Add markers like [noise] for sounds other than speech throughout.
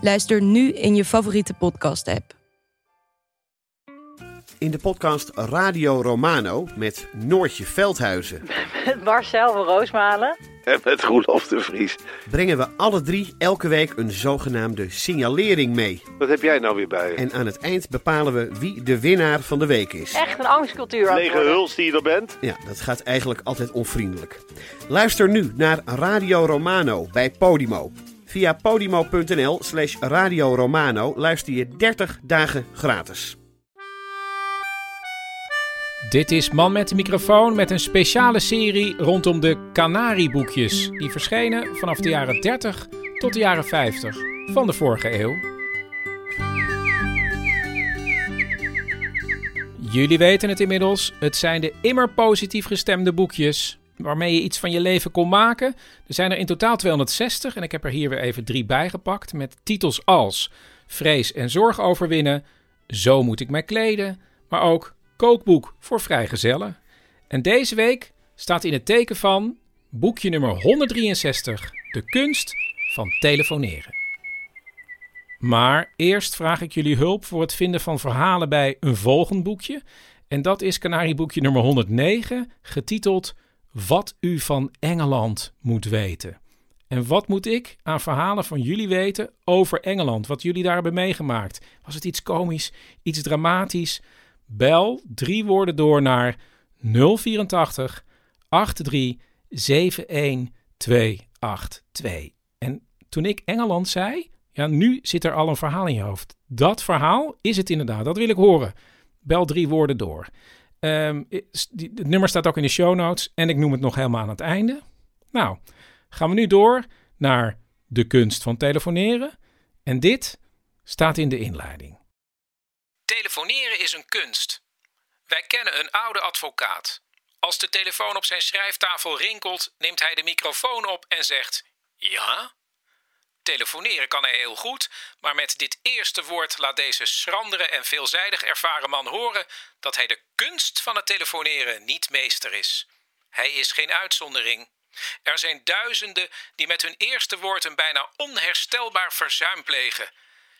Luister nu in je favoriete podcast-app. In de podcast Radio Romano met Noortje Veldhuizen Met Marcel van Roosmalen. En met Roelof de Vries. brengen we alle drie elke week een zogenaamde signalering mee. Wat heb jij nou weer bij je? En aan het eind bepalen we wie de winnaar van de week is. Echt een angstcultuur Lege huls die je er bent? Ja, dat gaat eigenlijk altijd onvriendelijk. Luister nu naar Radio Romano bij Podimo. Via podimo.nl slash Radio Romano luister je 30 dagen gratis. Dit is Man met de microfoon met een speciale serie rondom de Canarieboekjes. Die verschenen vanaf de jaren 30 tot de jaren 50 van de vorige eeuw. Jullie weten het inmiddels, het zijn de immer positief gestemde boekjes waarmee je iets van je leven kon maken. Er zijn er in totaal 260 en ik heb er hier weer even drie bijgepakt met titels als Vrees en zorg overwinnen, Zo moet ik mij kleden, maar ook Kookboek voor vrijgezellen. En deze week staat in het teken van boekje nummer 163, De kunst van telefoneren. Maar eerst vraag ik jullie hulp voor het vinden van verhalen bij een volgend boekje. En dat is Canarieboekje nummer 109, getiteld Wat u van Engeland moet weten. En wat moet ik aan verhalen van jullie weten over Engeland? Wat jullie daar hebben meegemaakt? Was het iets komisch, iets dramatisch? Bel drie woorden door naar 084 83 71 282. En toen ik Engeland zei, ja, nu zit er al een verhaal in je hoofd. Dat verhaal is het inderdaad, dat wil ik horen. Bel drie woorden door. Ehm, het nummer staat ook in de show notes en ik noem het nog helemaal aan het einde. Nou, gaan we nu door naar de kunst van telefoneren. En dit staat in de inleiding. Telefoneren is een kunst. Wij kennen een oude advocaat. Als de telefoon op zijn schrijftafel rinkelt, neemt hij de microfoon op en zegt: Ja? Telefoneren kan hij heel goed, maar met dit eerste woord laat deze schrandere en veelzijdig ervaren man horen dat hij de kunst van het telefoneren niet meester is. Hij is geen uitzondering. Er zijn duizenden die met hun eerste woord een bijna onherstelbaar verzuim plegen.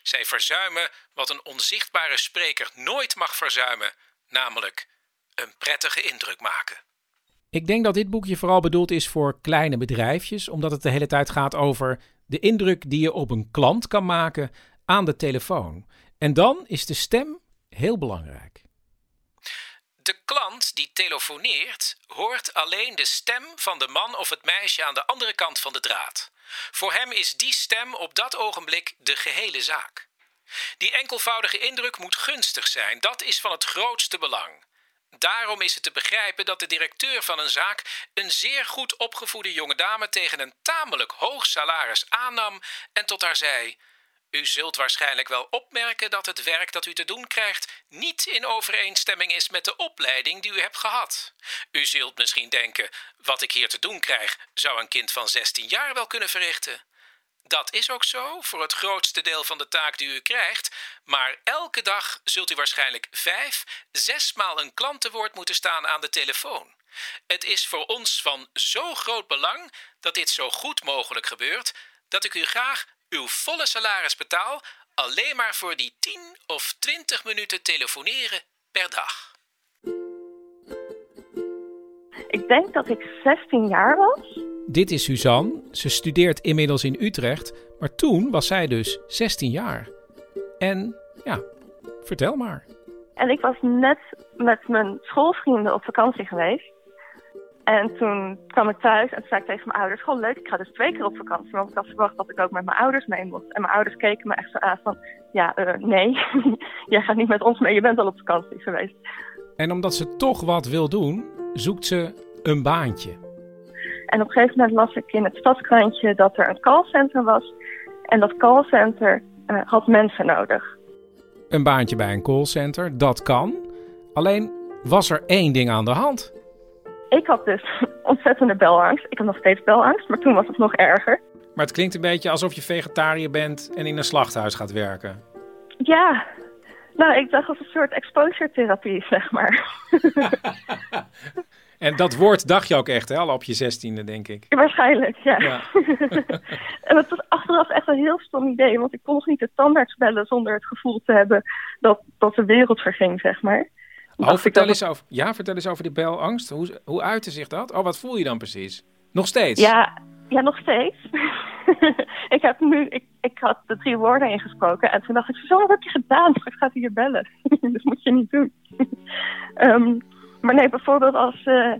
Zij verzuimen wat een onzichtbare spreker nooit mag verzuimen, namelijk een prettige indruk maken. Ik denk dat dit boekje vooral bedoeld is voor kleine bedrijfjes, omdat het de hele tijd gaat over de indruk die je op een klant kan maken aan de telefoon. En dan is de stem heel belangrijk. De klant die telefoneert hoort alleen de stem van de man of het meisje aan de andere kant van de draad. Voor hem is die stem op dat ogenblik de gehele zaak. Die enkelvoudige indruk moet gunstig zijn, dat is van het grootste belang. Daarom is het te begrijpen dat de directeur van een zaak een zeer goed opgevoede jonge dame tegen een tamelijk hoog salaris aannam en tot haar zei: U zult waarschijnlijk wel opmerken dat het werk dat u te doen krijgt niet in overeenstemming is met de opleiding die u hebt gehad. U zult misschien denken: wat ik hier te doen krijg, zou een kind van 16 jaar wel kunnen verrichten. Dat is ook zo voor het grootste deel van de taak die u krijgt, maar elke dag zult u waarschijnlijk vijf, zesmaal een klant te woord moeten staan aan de telefoon. Het is voor ons van zo groot belang dat dit zo goed mogelijk gebeurt, dat ik u graag uw volle salaris betaal, alleen maar voor die 10 of 20 minuten telefoneren per dag. Ik denk dat ik 16 jaar was. Dit is Suzanne. Ze studeert inmiddels in Utrecht, maar toen was zij dus 16 jaar. En ja, vertel maar. En ik was net met mijn schoolvrienden op vakantie geweest. En toen kwam ik thuis en zei ik tegen mijn ouders... Goh, leuk, ik ga dus twee keer op vakantie. Want ik had verwacht dat ik ook met mijn ouders mee moest. En mijn ouders keken me echt zo aan van... Ja, eh, nee, [laughs] jij gaat niet met ons mee. Je bent al op vakantie geweest. En omdat ze toch wat wil doen, zoekt ze een baantje. En op een gegeven moment las ik in het stadskrantje dat er een callcenter was. En dat callcenter uh, had mensen nodig. Een baantje bij een callcenter, dat kan. Alleen was er één ding aan de hand. Ik had dus [laughs] ontzettende belangst. Ik heb nog steeds belangst, maar toen was het nog erger. Maar het klinkt een beetje alsof je vegetariër bent en in een slachthuis gaat werken. Ja, nou, ik dacht als een soort exposure therapie, zeg maar. [laughs] [laughs] en dat woord dacht je ook echt, hè? Al op je zestiende, denk ik. Waarschijnlijk, ja. ja. [laughs] en het was achteraf echt een heel stom idee, want ik kon nog niet de tandarts bellen zonder het gevoel te hebben dat, dat de wereld verging, zeg maar. Oh, vertel eens over, ja, vertel eens over die belangst. Hoe, hoe uitte zich dat? Oh, wat voel je dan precies? Nog steeds? Ja, ja nog steeds. [laughs] ik heb nu, ik, ik had de drie woorden ingesproken en toen dacht ik, zo wat heb je gedaan? Ik ga hier bellen. dat moet je niet doen. um, maar nee, bijvoorbeeld als, uh,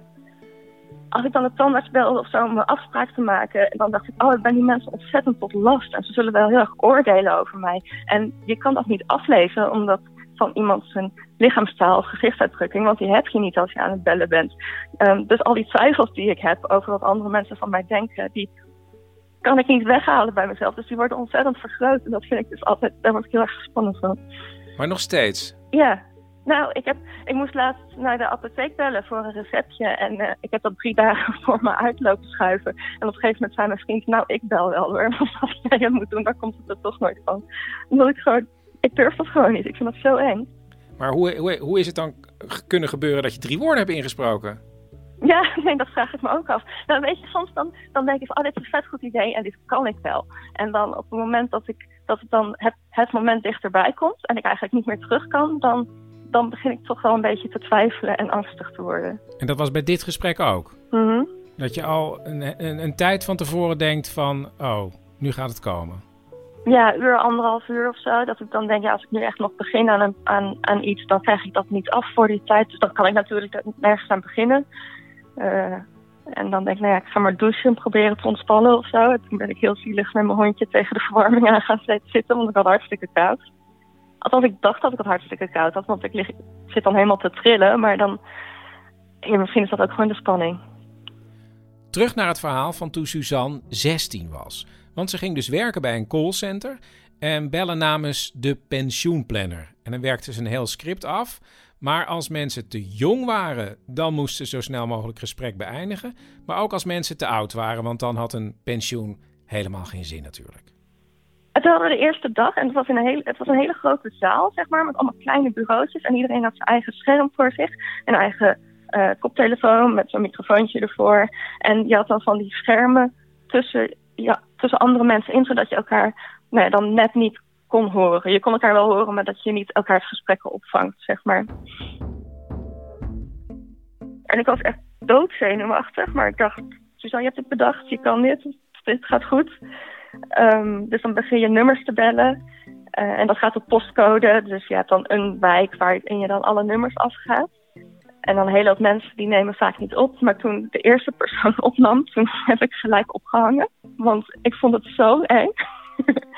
als ik dan de tandarts belde of zo om een afspraak te maken, dan dacht ik, oh, ik ben die mensen ontzettend tot last en ze zullen wel heel erg oordelen over mij. En je kan dat niet aflezen, omdat van iemand zijn lichaamstaal of gezichtsuitdrukking, want die heb je niet als je aan het bellen bent. Um, dus al die twijfels die ik heb over wat andere mensen van mij denken, die kan ik niet weghalen bij mezelf. Dus die worden ontzettend vergroot. En dat vind ik dus altijd, daar word ik heel erg gespannen van. Maar nog steeds? Ja. Nou, ik, heb, ik moest laatst naar de apotheek bellen voor een receptje. En uh, ik heb dat drie [laughs] dagen voor me uitlopen schuiven. En op een gegeven moment zei mijn vriend, nou, ik bel wel hoor. [laughs] Want als jij het moet doen, dan komt het er toch nooit van. Omdat ik gewoon, ik durf dat gewoon niet. Ik vind dat zo eng. Maar hoe, hoe, hoe is het dan kunnen gebeuren dat je drie woorden hebt ingesproken? Ja, [laughs] nee, dat vraag ik me ook af. Nou, weet je, soms dan, dan denk ik van, oh, dit is een vet goed idee en dit kan ik wel. En dan op het moment dat, ik, dat het dan het, het moment dichterbij komt en ik eigenlijk niet meer terug kan, dan, dan begin ik toch wel een beetje te twijfelen en angstig te worden. En dat was bij dit gesprek ook? Mm Dat je al een, een, een tijd van tevoren denkt van, oh, nu gaat het komen. Ja, uur, anderhalf uur of zo. Dat ik dan denk, ja, als ik nu echt nog begin aan, een, aan, aan iets, dan krijg ik dat niet af voor die tijd. Dus dan kan ik natuurlijk nergens aan beginnen. Uh, en dan denk ik, nou ja, ik ga maar douchen en proberen te ontspannen of zo. En toen ben ik heel zielig met mijn hondje tegen de verwarming aan gaan zitten, want ik had hartstikke koud. Althans, ik dacht dat ik het hartstikke koud had, want ik, lig, zit dan helemaal te trillen. Maar dan, misschien is dat ook gewoon de spanning. Terug naar het verhaal van toen Suzanne 16 was. Want ze ging dus werken bij een callcenter en bellen namens de pensioenplanner. En dan werkte ze een heel script af maar als mensen te jong waren, dan moesten ze zo snel mogelijk gesprek beëindigen. Maar ook als mensen te oud waren, want dan had een pensioen helemaal geen zin natuurlijk. Het hadden we de eerste dag en het was, in een hele, het was een hele grote zaal, zeg maar, met allemaal kleine bureautjes. En iedereen had zijn eigen scherm voor zich, een eigen uh, koptelefoon met zo'n microfoontje ervoor. En je had dan van die schermen tussen, ja, tussen andere mensen in, zodat je elkaar nou dan net niet kon horen. Je kon elkaar wel horen, maar dat je niet elkaars gesprekken opvangt, zeg maar. En ik was echt doodzenuwachtig, maar ik dacht, Suzanne, je hebt het bedacht, je kan dit, dit gaat goed. Um, dus dan begin je nummers te bellen. Uh, en dat gaat op postcode, dus je hebt dan een wijk waarin je dan alle nummers afgaat. En dan een hele hoop mensen die nemen vaak niet op. Maar toen de eerste persoon [laughs] opnam, toen heb ik gelijk opgehangen. Want ik vond het zo eng. [laughs]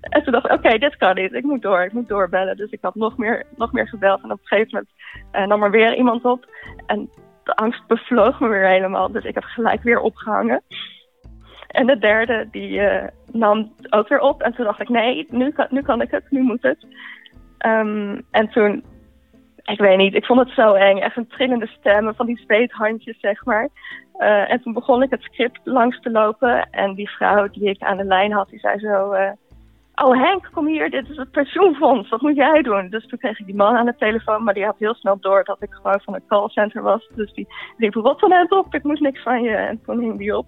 En toen dacht ik, oké, dit kan niet. Ik moet door, ik moet doorbellen. Dus ik had nog meer, nog meer gebeld. En op een gegeven moment uh, nam er weer iemand op. En de angst bevloog me weer helemaal. Dus ik heb gelijk weer opgehangen. En de derde, die uh, nam ook weer op. En toen dacht ik, nee, nu kan, ik het, nu moet het. Um, en toen, ik weet niet, ik vond het zo eng. Echt een trillende stemmen van die zweethandjes, zeg maar. Uh, en toen begon ik het script langs te lopen. En die vrouw die ik aan de lijn had, die zei zo... Uh, oh Henk, kom hier, dit is het pensioenfonds, wat moet jij doen? Dus toen kreeg ik die man aan de telefoon, maar die had heel snel door dat ik gewoon van een callcenter was. Dus die riep, wat van net op, ik moest niks van je. En toen hing die op.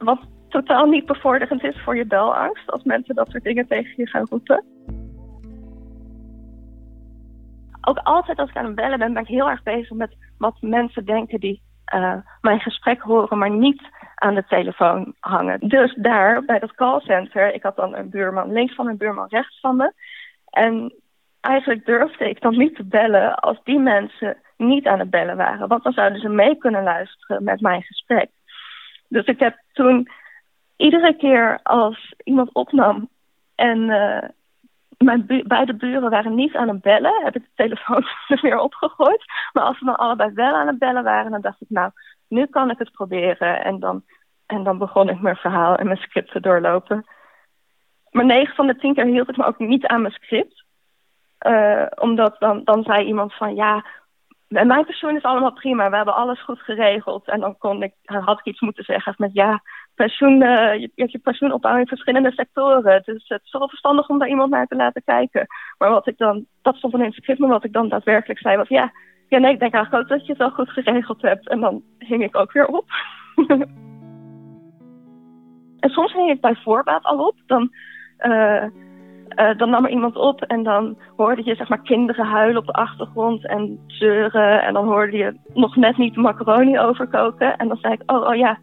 Wat totaal niet bevorderend is voor je belangst, als mensen dat soort dingen tegen je gaan roepen. Ook altijd als ik aan het bellen ben, ben ik heel erg bezig met wat mensen denken die uh, mijn gesprek horen, maar niet aan de telefoon hangen. Dus daar bij dat callcenter, ik had dan een buurman links van een buurman rechts van me. En eigenlijk durfde ik dan niet te bellen als die mensen niet aan het bellen waren. Want dan zouden ze mee kunnen luisteren met mijn gesprek. Dus ik heb toen iedere keer als iemand opnam en uh, mijn beide buren waren niet aan het bellen, heb ik de telefoon [laughs] er weer opgegooid. Maar als ze dan allebei wel aan het bellen waren, dan dacht ik, nou, nu kan ik het proberen. En dan, en dan begon ik mijn verhaal en mijn script te doorlopen. maar negen van de tien keer hield ik me ook niet aan mijn script. Uh, omdat dan, dan zei iemand van ja, mijn pensioen is allemaal prima, we hebben alles goed geregeld. En dan kon ik, had ik iets moeten zeggen met ja, pensioen, uh, je, je, je pensioen opbouwen in verschillende sectoren. Dus het is wel verstandig om daar iemand naar te laten kijken. Maar wat ik dan, dat stond in het script, maar wat ik dan daadwerkelijk zei was ja, ja nee, ik denk eigenlijk ook dat je het wel goed geregeld hebt. En dan hing ik ook weer op. [laughs] en soms hing ik bij voorbaat al op. Dan, uh, uh, dan nam er iemand op en dan hoorde je zeg maar kinderen huilen op de achtergrond en zeuren. En dan hoorde je nog net niet de macaroni overkoken. En dan zei ik, oh, oh ja,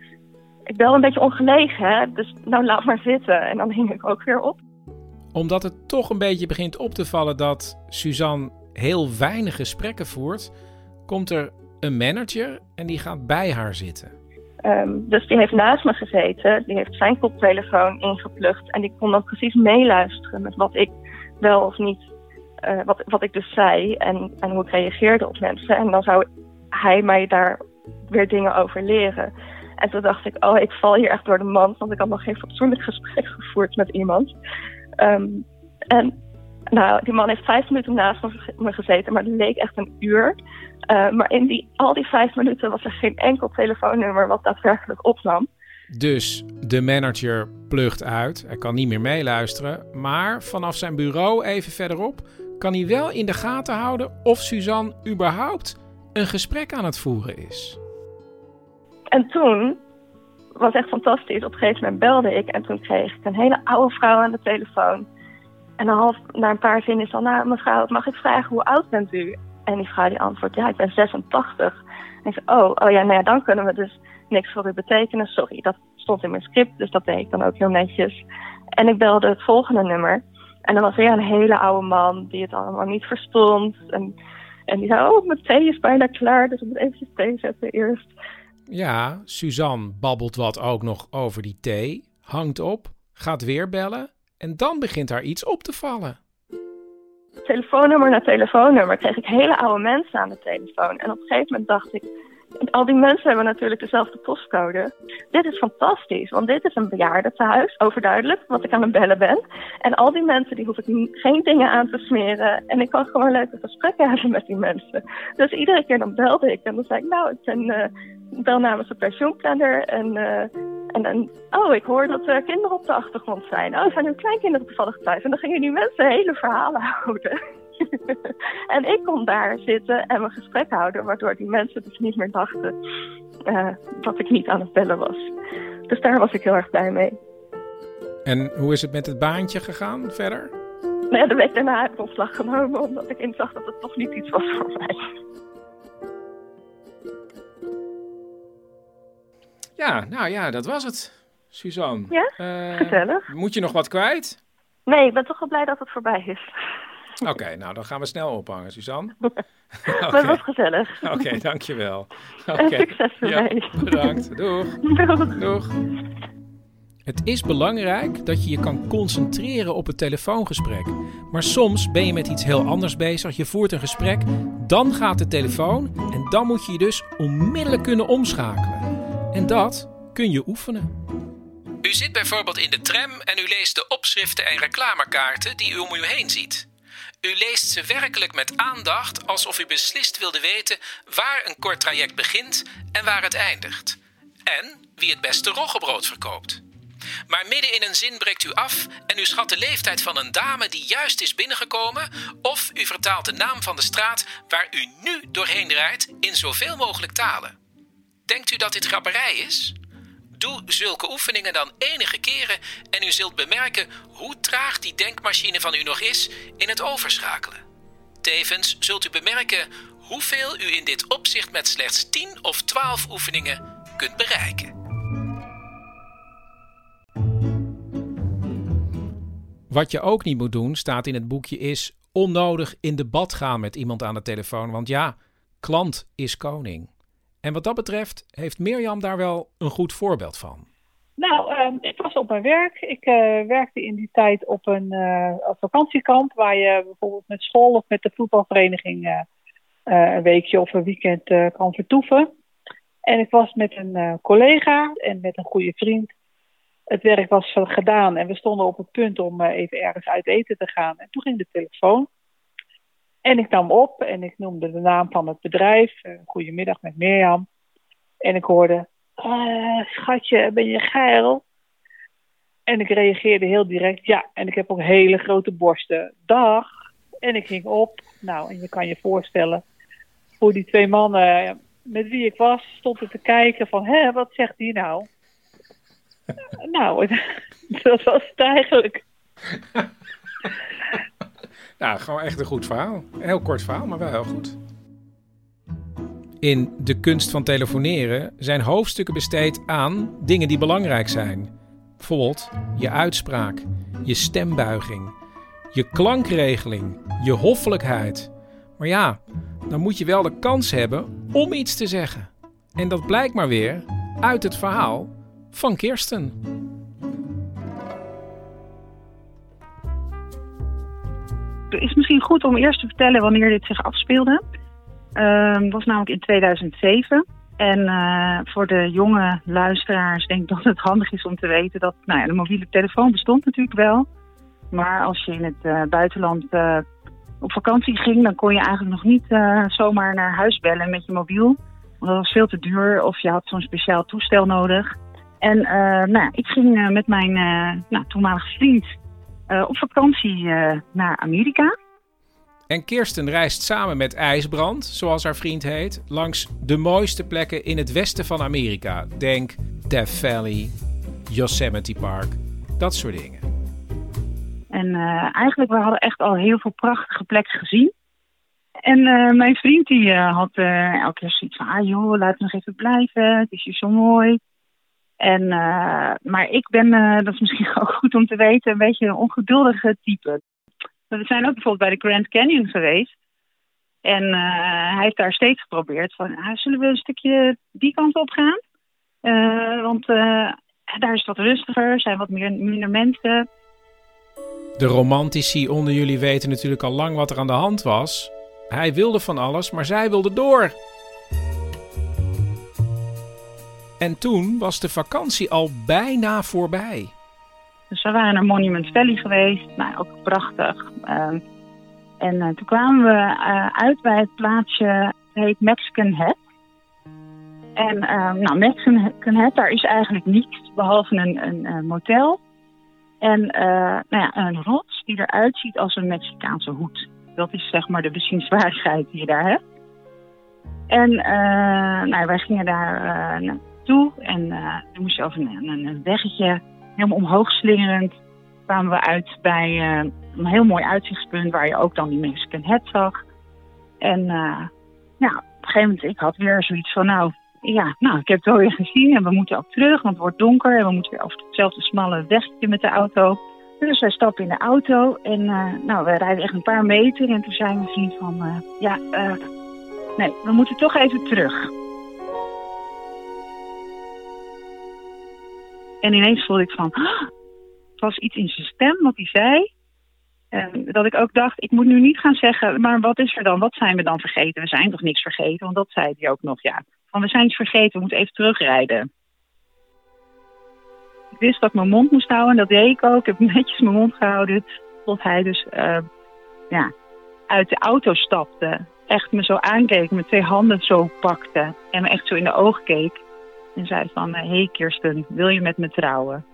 ik ben wel een beetje ongelegen, hè? dus nou laat maar zitten. En dan hing ik ook weer op. Omdat het toch een beetje begint op te vallen dat Suzanne heel weinig gesprekken voert, komt er een manager en die gaat bij haar zitten. Um, dus die heeft naast me gezeten, die heeft zijn koptelefoon ingeplucht en die kon dan precies meeluisteren met wat ik wel of niet, uh, wat, wat ik dus zei en, en hoe ik reageerde op mensen. En dan zou hij mij daar weer dingen over leren. En toen dacht ik, oh, ik val hier echt door de mand, want ik had nog geen fatsoenlijk gesprek [laughs] gevoerd met iemand. Um, en nou, die man heeft vijf minuten naast me gezeten, maar het leek echt een uur. Uh, maar in die, al die vijf minuten was er geen enkel telefoonnummer wat daadwerkelijk opnam. Dus de manager plucht uit. Hij kan niet meer meeluisteren. Maar vanaf zijn bureau even verderop kan hij wel in de gaten houden of Suzanne überhaupt een gesprek aan het voeren is. En toen was echt fantastisch. Op een gegeven moment belde ik en toen kreeg ik een hele oude vrouw aan de telefoon. En dan half na een paar zinnen is al, nou mevrouw, mag ik vragen hoe oud bent u? En die vrouw die antwoordt, ja, ik ben 86. En ik zei, oh, oh ja, nou ja, dan kunnen we dus niks voor u betekenen. Sorry, dat stond in mijn script, dus dat deed ik dan ook heel netjes. En ik belde het volgende nummer. En dan was weer een hele oude man die het allemaal niet verstond. En, en die zei, oh, mijn thee is bijna klaar, dus ik moet eventjes thee zetten eerst. Ja, Suzanne babbelt wat ook nog over die thee, hangt op, gaat weer bellen en dan begint haar iets op te vallen. Telefoonnummer na telefoonnummer kreeg ik hele oude mensen aan de telefoon. En op een gegeven moment dacht ik, al die mensen hebben natuurlijk dezelfde postcode. Dit is fantastisch, want dit is een bejaardentehuis, overduidelijk, wat ik aan het bellen ben. En al die mensen, die hoef ik geen dingen aan te smeren. En ik kan gewoon leuke gesprekken [laughs] hebben met die mensen. Dus iedere keer dan belde ik en dan zei ik, nou, ik ben, uh, bel namens de pensioenplanner en... Uh, en dan, oh, ik hoor dat er kinderen op de achtergrond zijn. Oh, zijn er kleinkinderen toevallig thuis? En dan gingen die mensen hele verhalen [laughs] houden. [laughs] en ik kon daar zitten en mijn gesprek houden, waardoor die mensen dus niet meer dachten uh, dat ik niet aan het bellen was. Dus daar was ik heel erg blij mee. En hoe is het met het baantje gegaan verder? Nou ja, de week daarna heb ik ontslag genomen, omdat ik inzag dat het toch niet iets was voor mij. Ja, nou ja, dat was het, Suzanne. Ja, uh, gezellig. Moet je nog wat kwijt? Nee, ik ben toch wel blij dat het voorbij is. Oké, nou dan gaan we snel ophangen, Suzanne. okay. [laughs] Dat was gezellig. Oké, okay, dankjewel. Okay. Succes ermee. Ja, bedankt. Doeg. Doeg. Doeg. Het is belangrijk dat je je kan concentreren op het telefoongesprek. Maar soms ben je met iets heel anders bezig. Je voert een gesprek, dan gaat de telefoon en dan moet je je dus onmiddellijk kunnen omschakelen. En dat kun je oefenen. U zit bijvoorbeeld in de tram en u leest de opschriften en reclamekaarten die u om u heen ziet. U leest ze werkelijk met aandacht alsof u beslist wilde weten waar een kort traject begint en waar het eindigt. En wie het beste roggebrood verkoopt. Maar midden in een zin breekt u af en u schat de leeftijd van een dame die juist is binnengekomen, of u vertaalt de naam van de straat waar u nu doorheen rijdt in zoveel mogelijk talen. Denkt u dat dit grapperij is? Doe zulke oefeningen dan enige keren en u zult bemerken hoe traag die denkmachine van u nog is in het overschakelen. Tevens zult u bemerken hoeveel u in dit opzicht met slechts 10 of 12 oefeningen kunt bereiken. Wat je ook niet moet doen, staat in het boekje, is onnodig in debat gaan met iemand aan de telefoon. Want ja, klant is koning. En wat dat betreft heeft Mirjam daar wel een goed voorbeeld van. Nou, uh, ik was op mijn werk. Ik uh, werkte in die tijd op een uh, vakantiekamp waar je bijvoorbeeld met school of met de voetbalvereniging eh, een weekje of een weekend kan vertoeven. En ik was met een collega en met een goede vriend het werk was gedaan en we stonden op het punt om even ergens uit eten te gaan. En toen ging de telefoon. En ik nam op en ik noemde de naam van het bedrijf. Goedemiddag met Mirjam. En ik hoorde, schatje, ben je geil? En ik reageerde heel direct, ja. En ik heb ook hele grote borsten. Dag. En ik ging op. Nou, en je kan je voorstellen hoe die twee mannen met wie ik was stonden te kijken van, hé, wat zegt die nou? [laughs] nou, [laughs] dat was het eigenlijk. [laughs] nou, gewoon echt een goed verhaal. Een heel kort verhaal, maar wel heel goed. In De kunst van telefoneren zijn hoofdstukken besteed aan dingen die belangrijk zijn. Bijvoorbeeld je uitspraak, je stembuiging, je klankregeling, je hoffelijkheid. Maar ja, dan moet je wel de kans hebben om iets te zeggen. En dat blijkt maar weer uit het verhaal van Kirsten. Het is misschien goed om eerst te vertellen wanneer dit zich afspeelde. Het uh, was namelijk in 2007. En uh, voor de jonge luisteraars denk ik dat het handig is om te weten dat nou ja, de mobiele telefoon bestond natuurlijk wel. Maar als je in het uh, buitenland uh, op vakantie ging, dan kon je eigenlijk nog niet zomaar naar huis bellen met je mobiel. Want dat was veel te duur of je had zo'n speciaal toestel nodig. En nou, ik ging met mijn nou, toenmalige vriend op vakantie naar Amerika. En Kirsten reist samen met IJsbrand, zoals haar vriend heet, langs de mooiste plekken in het westen van Amerika. Denk Death Valley, Yosemite Park, dat soort dingen. En uh, eigenlijk, we hadden echt al heel veel prachtige plekken gezien. En uh, mijn vriend die uh, had elke keer zoiets van, ah joh, laat nog even blijven, het is hier zo mooi. En, maar ik ben, dat is misschien [laughs] ook goed om te weten, een beetje een ongeduldige type. We zijn ook bijvoorbeeld bij de Grand Canyon geweest. En uh, hij heeft daar steeds geprobeerd van, ah, zullen we een stukje die kant op gaan? Want daar is het wat rustiger, zijn wat meer, minder mensen. De romantici onder jullie weten natuurlijk al lang wat er aan de hand was. Hij wilde van alles, maar zij wilde door. En toen was de vakantie al bijna voorbij. Dus we waren naar Monument Valley geweest. Nou, ook prachtig. Uh, en uh, toen kwamen we uh, uit bij het plaatsje, het heet Mexican Head. En ehm, nou, Mexican Head, daar is eigenlijk niets behalve een, een, motel. En eh, nou ja, een rots die eruit ziet als een Mexicaanse hoed. Dat is zeg maar de bezienswaardigheid die je daar hebt. En nou, wij gingen daar en dan moest je over een, een, weggetje helemaal omhoog slingerend kwamen we uit bij uh, een heel mooi uitzichtspunt waar je ook dan die Mexican Head zag. En uh, op een gegeven moment, ik had weer zoiets van, nou, ja, nou, ik heb het wel weer gezien en we moeten ook terug, want het wordt donker en we moeten weer over hetzelfde smalle wegje met de auto. Dus wij stappen in de auto en uh, nou, we rijden echt een paar meter en toen zei mijn vriend van, ja, nee, we moeten toch even terug. En ineens voelde ik van, ah, het was iets in zijn stem wat hij zei. En dat ik ook dacht, ik moet nu niet gaan zeggen, maar wat is er dan? Wat zijn we dan vergeten? We zijn toch niks vergeten? Want dat zei hij ook nog, ja. Van we zijn iets vergeten, we moeten even terugrijden. Ik wist dat ik mijn mond moest houden en dat deed ik ook. Ik heb [laughs] netjes mijn mond gehouden tot hij dus uh, ja, uit de auto stapte. Echt me zo aankeek, met twee handen zo pakte en me echt zo in de ogen keek. En zei van, hé hey Kirsten, wil je met me trouwen?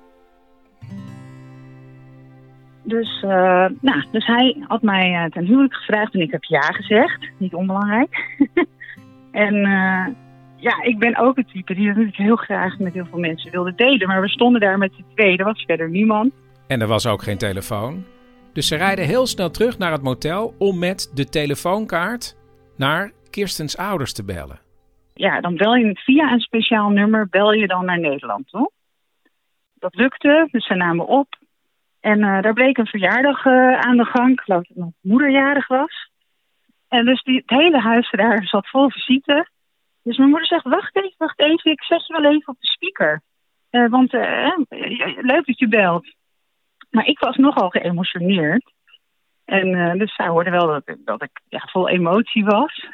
Dus, uh, nou, dus hij had mij uh, ten huwelijk gevraagd en ik heb ja gezegd. Niet onbelangrijk. [laughs] en ja, ik ben ook het type die natuurlijk heel graag met heel veel mensen wilde delen. Maar we stonden daar met z'n tweeën, er was verder niemand. En er was ook geen telefoon. Dus ze rijden heel snel terug naar het motel om met de telefoonkaart naar Kirstens ouders te bellen ja, dan bel je via een speciaal nummer, bel je dan naar Nederland, toch? Dat lukte, dus ze namen op. En uh, daar bleek een verjaardag uh, aan de gang. Ik geloof dat mijn moederjarig was. En dus die, het hele huis daar zat vol visite. Dus mijn moeder zegt, wacht even, wacht even, ik zet je wel even op de speaker. Uh, want leuk dat je belt. Maar ik was nogal geëmotioneerd. En dus zij hoorde wel dat, dat ik ja, vol emotie was.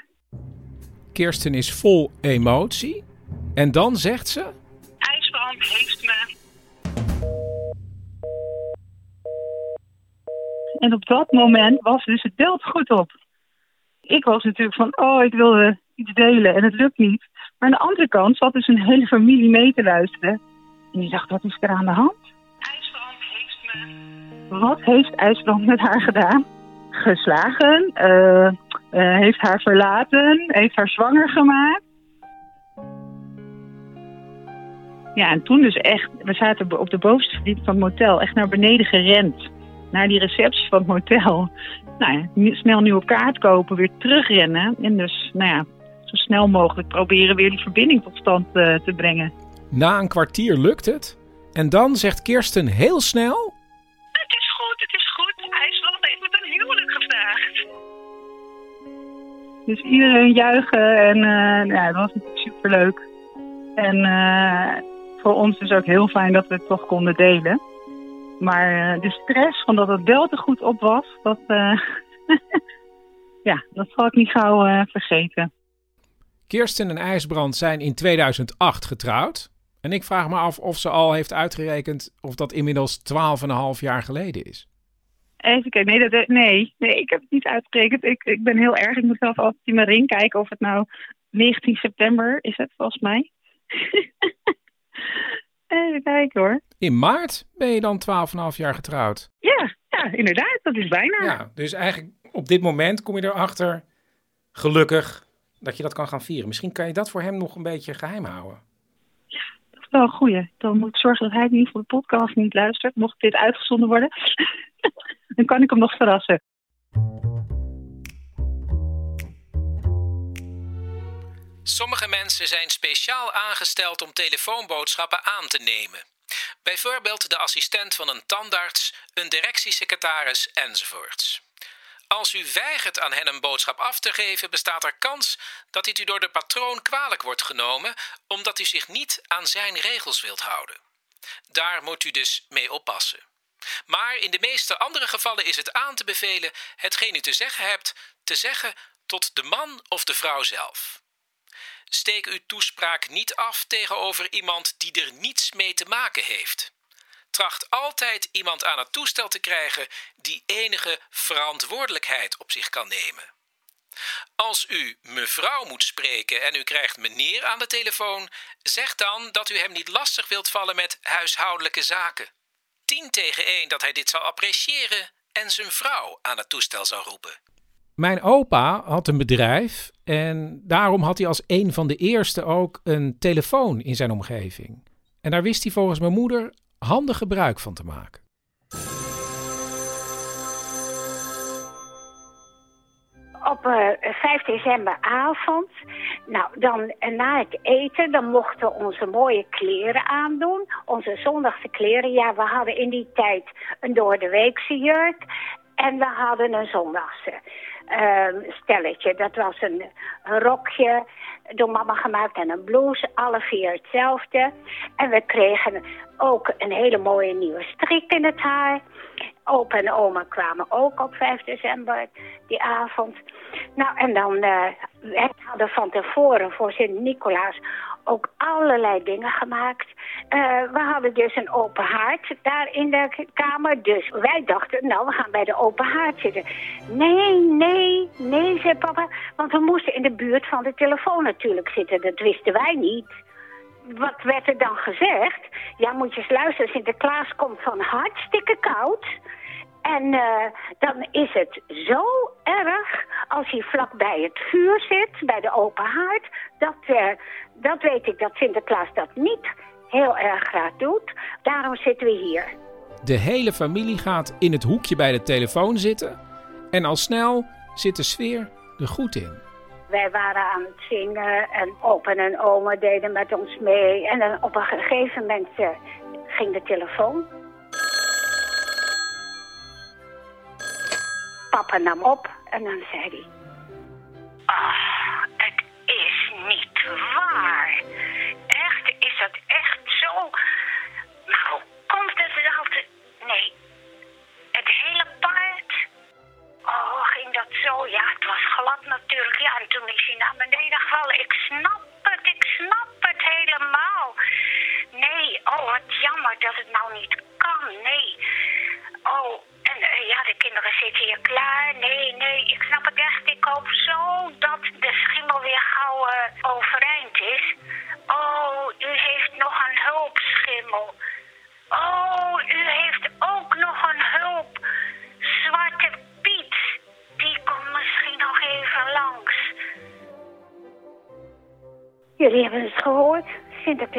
Kirsten is vol emotie. En dan zegt ze. Ijsbrand heeft me. En op dat moment was dus het beeld goed op. Ik was natuurlijk van, oh, ik wilde iets delen en het lukt niet. Maar aan de andere kant zat dus een hele familie mee te luisteren. En die dacht, wat is er aan de hand? Ijsbrand heeft me. Wat heeft ijsbrand met haar gedaan? Geslagen, uh, uh, heeft haar verlaten, heeft haar zwanger gemaakt. Ja, en toen dus echt, we zaten op de bovenste verdieping van het motel, echt naar beneden gerend. Naar die receptie van het motel. Nou ja, snel nieuwe kaart kopen, weer terugrennen. En dus, nou ja, zo snel mogelijk proberen weer die verbinding tot stand uh, te brengen. Na een kwartier lukt het. En dan zegt Kirsten heel snel... Dus iedereen juichen en uh, ja, dat was natuurlijk superleuk. En uh, voor ons is ook heel fijn dat we het toch konden delen. Maar uh, de stress van dat het bel te goed op was, dat, [laughs] ja, dat zal ik niet gauw vergeten. Kirsten en IJsbrand zijn in 2008 getrouwd. En ik vraag me af of ze al heeft uitgerekend of dat inmiddels 12,5 jaar geleden is. Even kijken, nee, dat, nee, nee, ik heb het niet uitgerekend. Ik, ik ben heel erg, ik moet zelf altijd in mijn ring kijken of het nou 19 september is het volgens mij. [laughs] Even kijken hoor. In maart ben je dan 12,5 jaar getrouwd? Ja, ja, inderdaad. Dat is bijna. Ja, dus eigenlijk op dit moment kom je erachter, gelukkig, dat je dat kan gaan vieren. Misschien kan je dat voor hem nog een beetje geheim houden. Ja, dat is wel een goeie. Dan moet ik zorgen dat hij in ieder geval de podcast niet luistert. Mocht dit uitgezonden worden, [laughs] dan kan ik hem nog verrassen. Sommige mensen zijn speciaal aangesteld om telefoonboodschappen aan te nemen. Bijvoorbeeld de assistent van een tandarts, een directiesecretaris enzovoorts. Als u weigert aan hen een boodschap af te geven, bestaat er kans dat dit u door de patroon kwalijk wordt genomen, omdat u zich niet aan zijn regels wilt houden. Daar moet u dus mee oppassen. Maar in de meeste andere gevallen is het aan te bevelen hetgeen u te zeggen hebt, te zeggen tot de man of de vrouw zelf. Steek uw toespraak niet af tegenover iemand die er niets mee te maken heeft. Tracht altijd iemand aan het toestel te krijgen die enige verantwoordelijkheid op zich kan nemen. Als u mevrouw moet spreken en u krijgt meneer aan de telefoon, zeg dan dat u hem niet lastig wilt vallen met huishoudelijke zaken. 10 tegen 1 dat hij dit zal appreciëren en zijn vrouw aan het toestel zal roepen. Mijn opa had een bedrijf en daarom had hij als een van de eerste ook een telefoon in zijn omgeving. En daar wist hij volgens mijn moeder handig gebruik van te maken. Op uh, 5 decemberavond, nou dan na het eten, dan mochten we onze mooie kleren aandoen. Onze zondagse kleren. Ja, we hadden in die tijd een doordeweekse jurk en we hadden een zondagse. uh, stelletje. Dat was een, een, rokje door mama gemaakt en een blouse. Alle vier hetzelfde. En we kregen ook een hele mooie nieuwe strik in het haar. Opa en oma kwamen ook op 5 december die avond. Nou, en dan uh, we hadden van tevoren voor Sint-Nicolaas ook allerlei dingen gemaakt. Uh, we hadden dus een open haard daar in de kamer. Dus wij dachten, nou, we gaan bij de open haard zitten. Nee, nee, nee, zei papa. Want we moesten in de buurt van de telefoon natuurlijk zitten. Dat wisten wij niet. Wat werd er dan gezegd? Ja, moet je eens luisteren. Sinterklaas komt van hartstikke koud. En uh, dan is het zo erg als hij vlak bij het vuur zit, bij de open haard. Dat, uh, dat weet ik dat Sinterklaas dat niet heel erg graag doet. Daarom zitten we hier. De hele familie gaat in het hoekje bij de telefoon zitten. En al snel zit de sfeer er goed in. Wij waren aan het zingen en opa en oma deden met ons mee. En dan op een gegeven moment uh, ging de telefoon. Papa nam op en dan zei hij... Ah, het is niet waar. Echt, is dat echt zo?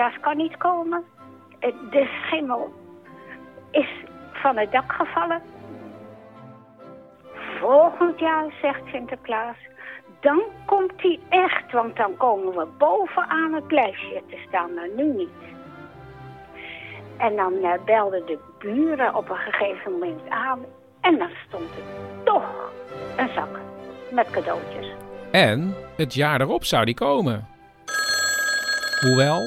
Sinterklaas kan niet komen. Eh, de schimmel is van het dak gevallen. Volgend jaar, zegt Sinterklaas, dan komt hij echt, want dan komen we bovenaan het lijstje te staan, maar nu niet. En dan uh, belden de buren op een gegeven moment aan en dan stond er toch een zak met cadeautjes. En het jaar erop zou die komen. Hoewel,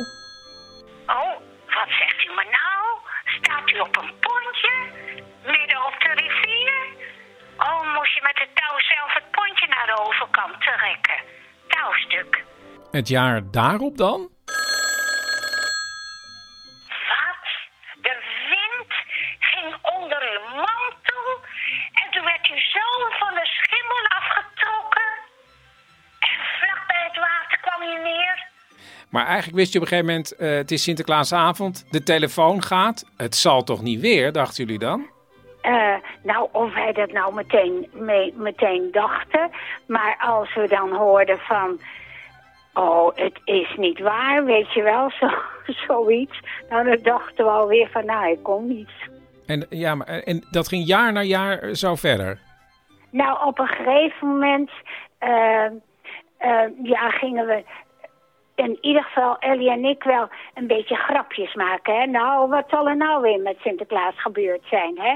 met het touw zelf het pontje naar de overkant trekken? Touwstuk. het jaar daarop dan? Wat? De wind ging onder uw mantel en toen werd u zo van de schimmel afgetrokken. En vlak bij het water kwam u neer. Maar eigenlijk wist je op een gegeven moment, eh, het is Sinterklaasavond, de telefoon gaat. Het zal toch niet weer, dachten jullie dan? Eh, nou, of wij dat nou meteen, mee, meteen dachten. Maar als we dan hoorden van... Oh, het is niet waar, weet je wel, zo, [laughs] zoiets. Nou, dan dachten we alweer van, nou, ik kom niet. En, ja, maar, en dat ging jaar na jaar zo verder. Nou, op een gegeven moment... eh, eh, ja, gingen we... In ieder geval, Ellie en ik wel een beetje grapjes maken. Hè? Nou, wat zal er nou weer met Sinterklaas gebeurd zijn, hè?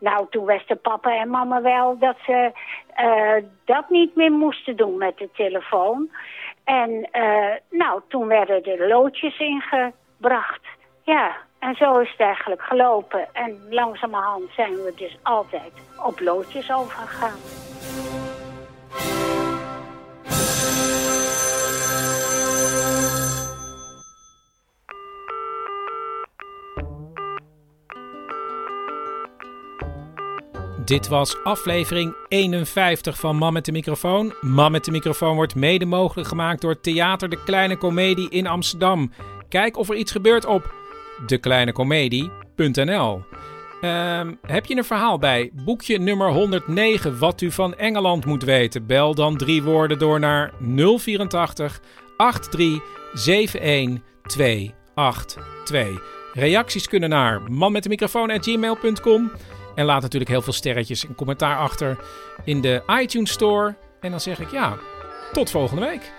Nou, toen wisten papa en mama wel dat ze eh, dat niet meer moesten doen met de telefoon. En eh, nou, toen werden er loodjes ingebracht. Ja, en zo is het eigenlijk gelopen. En langzamerhand zijn we dus altijd op loodjes overgegaan. Dit was aflevering 51 van Man met de microfoon. Man met de microfoon wordt mede mogelijk gemaakt door Theater De Kleine Comedie in Amsterdam. Kijk of er iets gebeurt op dekleinecomedie.nl. Ehm, heb je een verhaal bij? Boekje nummer 109, wat u van Engeland moet weten. Bel dan drie woorden door naar 084 83 71 282. Reacties kunnen naar manmetdemicrofoon.gmail.com. En laat natuurlijk heel veel sterretjes en commentaar achter in de iTunes Store. En dan zeg ik ja, tot volgende week.